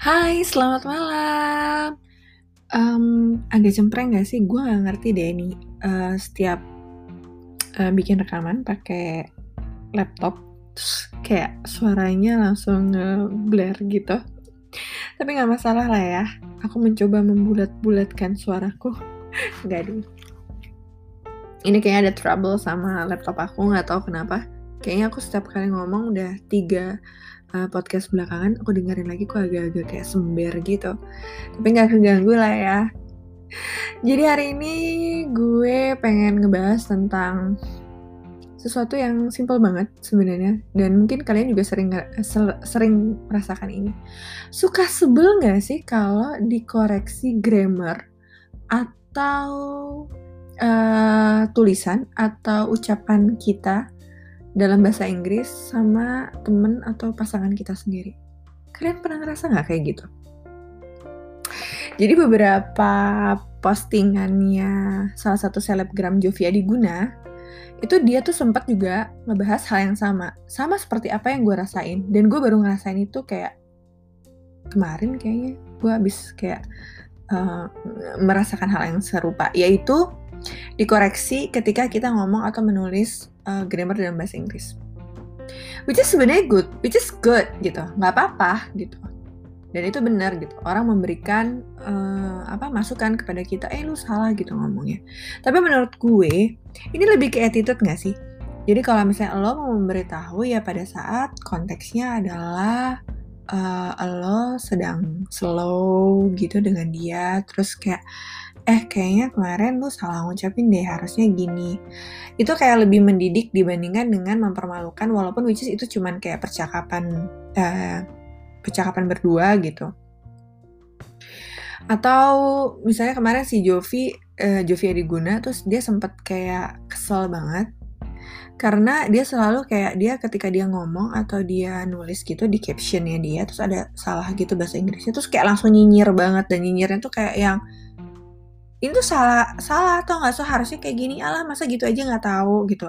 Hai, selamat malam. Um, agak cempreng gak sih? Gue gak ngerti deh ini. Uh, setiap uh, bikin rekaman pakai laptop, terus kayak suaranya langsung nge-blare gitu. Tapi gak masalah lah ya. Aku mencoba membulat-bulatkan suaraku. gak dulu. Ini kayaknya ada trouble sama laptop aku, nggak tahu kenapa. Kayaknya aku setiap kali ngomong udah tiga uh, podcast belakangan aku dengerin lagi kok agak-agak kayak sember gitu. Tapi nggak keganggu lah ya. Jadi hari ini gue pengen ngebahas tentang sesuatu yang simple banget sebenarnya. Dan mungkin kalian juga sering sering merasakan ini. Suka sebel nggak sih kalau dikoreksi grammar atau uh, tulisan atau ucapan kita dalam bahasa Inggris sama temen atau pasangan kita sendiri. Kalian pernah ngerasa nggak kayak gitu? Jadi beberapa postingannya salah satu selebgram Jovia Diguna itu dia tuh sempat juga ngebahas hal yang sama sama seperti apa yang gue rasain dan gue baru ngerasain itu kayak kemarin kayaknya gue habis kayak uh, merasakan hal yang serupa yaitu dikoreksi ketika kita ngomong atau menulis uh, grammar dalam bahasa Inggris. Which is sebenarnya good, which is good gitu, nggak apa-apa gitu. Dan itu benar gitu. Orang memberikan uh, apa masukan kepada kita, eh lu salah gitu ngomongnya. Tapi menurut gue ini lebih ke attitude nggak sih? Jadi kalau misalnya lo mau memberitahu ya pada saat konteksnya adalah uh, lo sedang slow gitu dengan dia, terus kayak eh kayaknya kemarin lu salah ngucapin deh harusnya gini. Itu kayak lebih mendidik dibandingkan dengan mempermalukan walaupun which is itu cuman kayak percakapan uh, percakapan berdua gitu. Atau misalnya kemarin si Jovi uh, Jovi Adiguna terus dia sempet kayak kesel banget. Karena dia selalu kayak dia ketika dia ngomong atau dia nulis gitu di captionnya dia terus ada salah gitu bahasa Inggrisnya terus kayak langsung nyinyir banget. Dan nyinyirnya tuh kayak yang ini tuh salah salah atau nggak? So harusnya kayak gini alah masa gitu aja nggak tahu gitu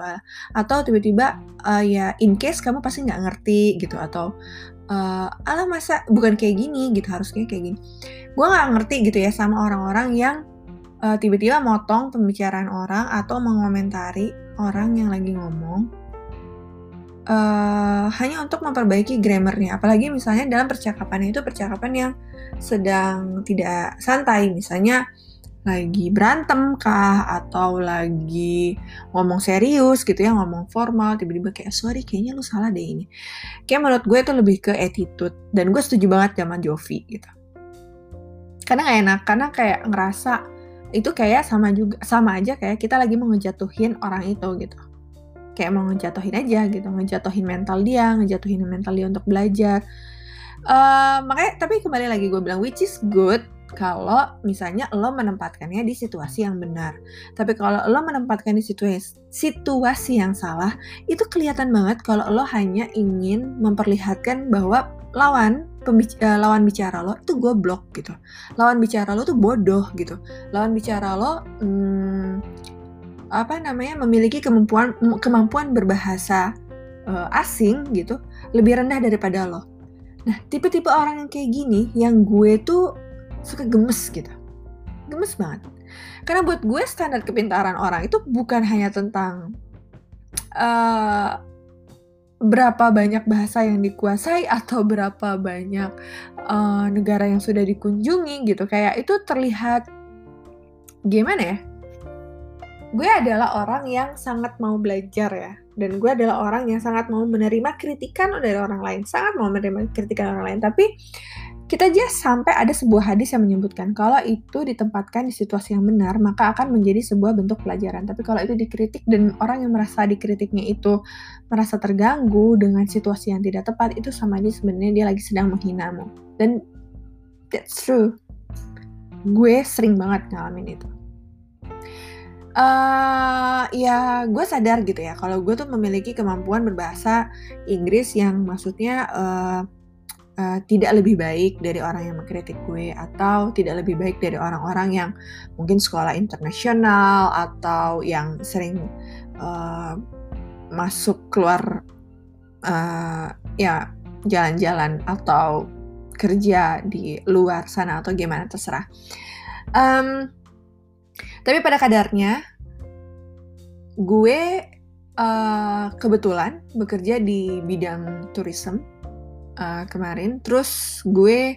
atau tiba-tiba uh, ya in case kamu pasti nggak ngerti gitu. Atau uh, alah masa bukan kayak gini gitu harusnya kayak gini. Gue nggak ngerti gitu ya sama orang-orang yang uh, tiba-tiba motong pembicaraan orang atau mengomentari orang yang lagi ngomong uh, hanya untuk memperbaiki grammarnya. Apalagi misalnya dalam percakapan itu percakapan yang sedang tidak santai. Misalnya lagi berantem kah atau lagi ngomong serius gitu ya ngomong formal tiba-tiba kayak sorry kayaknya lu salah deh ini. Kayak menurut gue itu lebih ke attitude dan gue setuju banget sama Jovi gitu. Karena gak enak karena kayak ngerasa itu kayak sama juga sama aja kayak kita lagi mau ngejatuhin orang itu gitu. Kayak mau ngejatuhin aja gitu. Ngejatuhin mental dia ngejatuhin mental dia untuk belajar. Uh, makanya tapi kembali lagi gue bilang which is good kalau misalnya lo menempatkannya di situasi yang benar. Tapi kalau lo menempatkan di situasi, situasi yang salah, itu kelihatan banget kalau lo hanya ingin memperlihatkan bahwa lawan uh, lawan bicara lo itu goblok gitu. Lawan bicara lo tuh bodoh gitu. Lawan bicara lo hmm, apa namanya memiliki kemampuan kemampuan berbahasa uh, asing gitu lebih rendah daripada lo. Nah, tipe-tipe orang yang kayak gini yang gue tuh suka gemes gitu. Gemes banget. Karena buat gue standar kepintaran orang itu bukan hanya tentang uh, berapa banyak bahasa yang dikuasai atau berapa banyak uh, negara yang sudah dikunjungi gitu. Kayak itu terlihat gimana ya? Gue adalah orang yang sangat mau belajar ya. Dan gue adalah orang yang sangat mau menerima kritikan dari orang lain. Sangat mau menerima kritikan orang lain. Tapi kita aja sampai ada sebuah hadis yang menyebutkan kalau itu ditempatkan di situasi yang benar, maka akan menjadi sebuah bentuk pelajaran. Tapi kalau itu dikritik dan orang yang merasa dikritiknya itu merasa terganggu dengan situasi yang tidak tepat, itu sama aja sebenarnya dia lagi sedang menghinamu. Dan that's true. Gue sering banget ngalamin itu. Uh, ya gue sadar gitu ya kalau gue tuh memiliki kemampuan berbahasa Inggris yang maksudnya uh, uh, tidak lebih baik dari orang yang mengkritik gue atau tidak lebih baik dari orang-orang yang mungkin sekolah internasional atau yang sering uh, masuk keluar uh, ya jalan-jalan atau kerja di luar sana atau gimana terserah. Um, tapi pada kadarnya, gue uh, kebetulan bekerja di bidang tourism uh, kemarin. Terus gue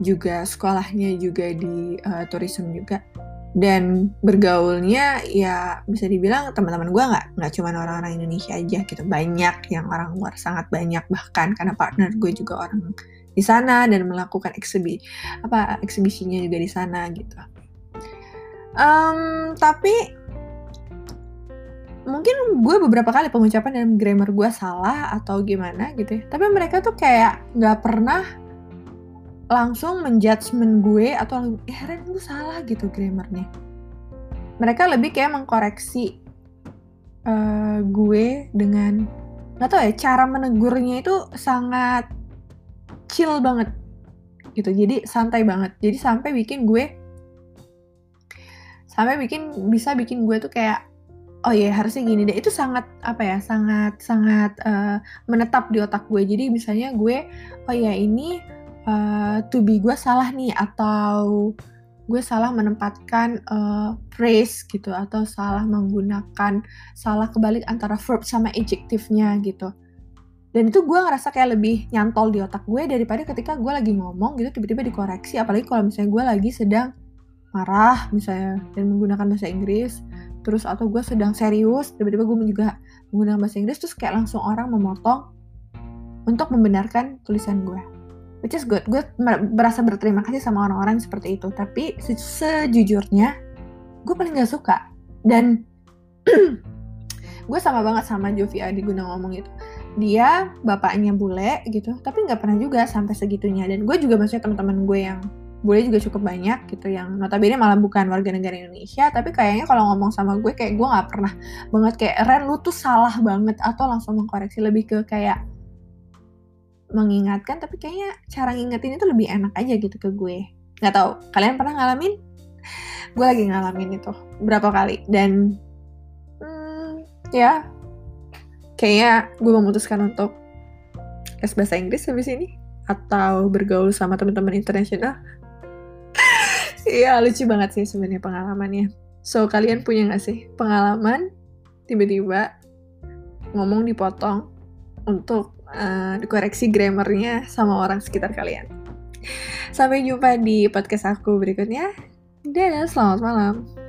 juga sekolahnya juga di uh, tourism juga. Dan bergaulnya ya bisa dibilang teman-teman gue nggak nggak cuma orang-orang Indonesia aja gitu. Banyak yang orang luar sangat banyak bahkan. Karena partner gue juga orang di sana dan melakukan eksibi apa eksibisinya juga di sana gitu. Um, tapi mungkin gue beberapa kali pengucapan dan grammar gue salah atau gimana gitu ya. Tapi mereka tuh kayak nggak pernah langsung menjudgment gue atau eh Ren lu salah gitu grammarnya. Mereka lebih kayak mengkoreksi uh, gue dengan nggak tau ya cara menegurnya itu sangat chill banget gitu. Jadi santai banget. Jadi sampai bikin gue sampai bikin bisa bikin gue tuh kayak oh iya harusnya gini deh. Itu sangat apa ya sangat sangat uh, menetap di otak gue. Jadi misalnya gue oh ya ini uh, to be gue salah nih atau gue salah menempatkan uh, phrase gitu atau salah menggunakan salah kebalik antara verb sama adjektifnya gitu. Dan itu gue ngerasa kayak lebih nyantol di otak gue daripada ketika gue lagi ngomong gitu tiba-tiba dikoreksi. Apalagi kalau misalnya gue lagi sedang marah misalnya dan menggunakan bahasa Inggris terus atau gue sedang serius tiba-tiba gue juga menggunakan bahasa Inggris terus kayak langsung orang memotong untuk membenarkan tulisan gue which is good. Gue merasa berterima kasih sama orang-orang seperti itu. Tapi se sejujurnya gue paling gak suka. Dan gue sama banget sama Jovia di Guna ngomong itu. Dia bapaknya bule gitu. Tapi nggak pernah juga sampai segitunya. Dan gue juga maksudnya teman-teman gue yang bule juga cukup banyak gitu yang notabene malah bukan warga negara Indonesia tapi kayaknya kalau ngomong sama gue kayak gue nggak pernah banget kayak Ren lu tuh salah banget atau langsung mengkoreksi. Lebih ke kayak mengingatkan tapi kayaknya cara ngingetin itu lebih enak aja gitu ke gue. Nggak tahu kalian pernah ngalamin? Gue lagi ngalamin itu berapa kali dan hmm, ya kayaknya gue memutuskan untuk les bahasa Inggris habis ini atau bergaul sama teman-teman internasional Iya lucu banget sih sebenarnya pengalamannya so kalian punya gak sih pengalaman tiba-tiba ngomong dipotong untuk uh, dikoreksi grammarnya sama orang sekitar kalian. Sampai jumpa di podcast aku berikutnya. Dadah, selamat malam.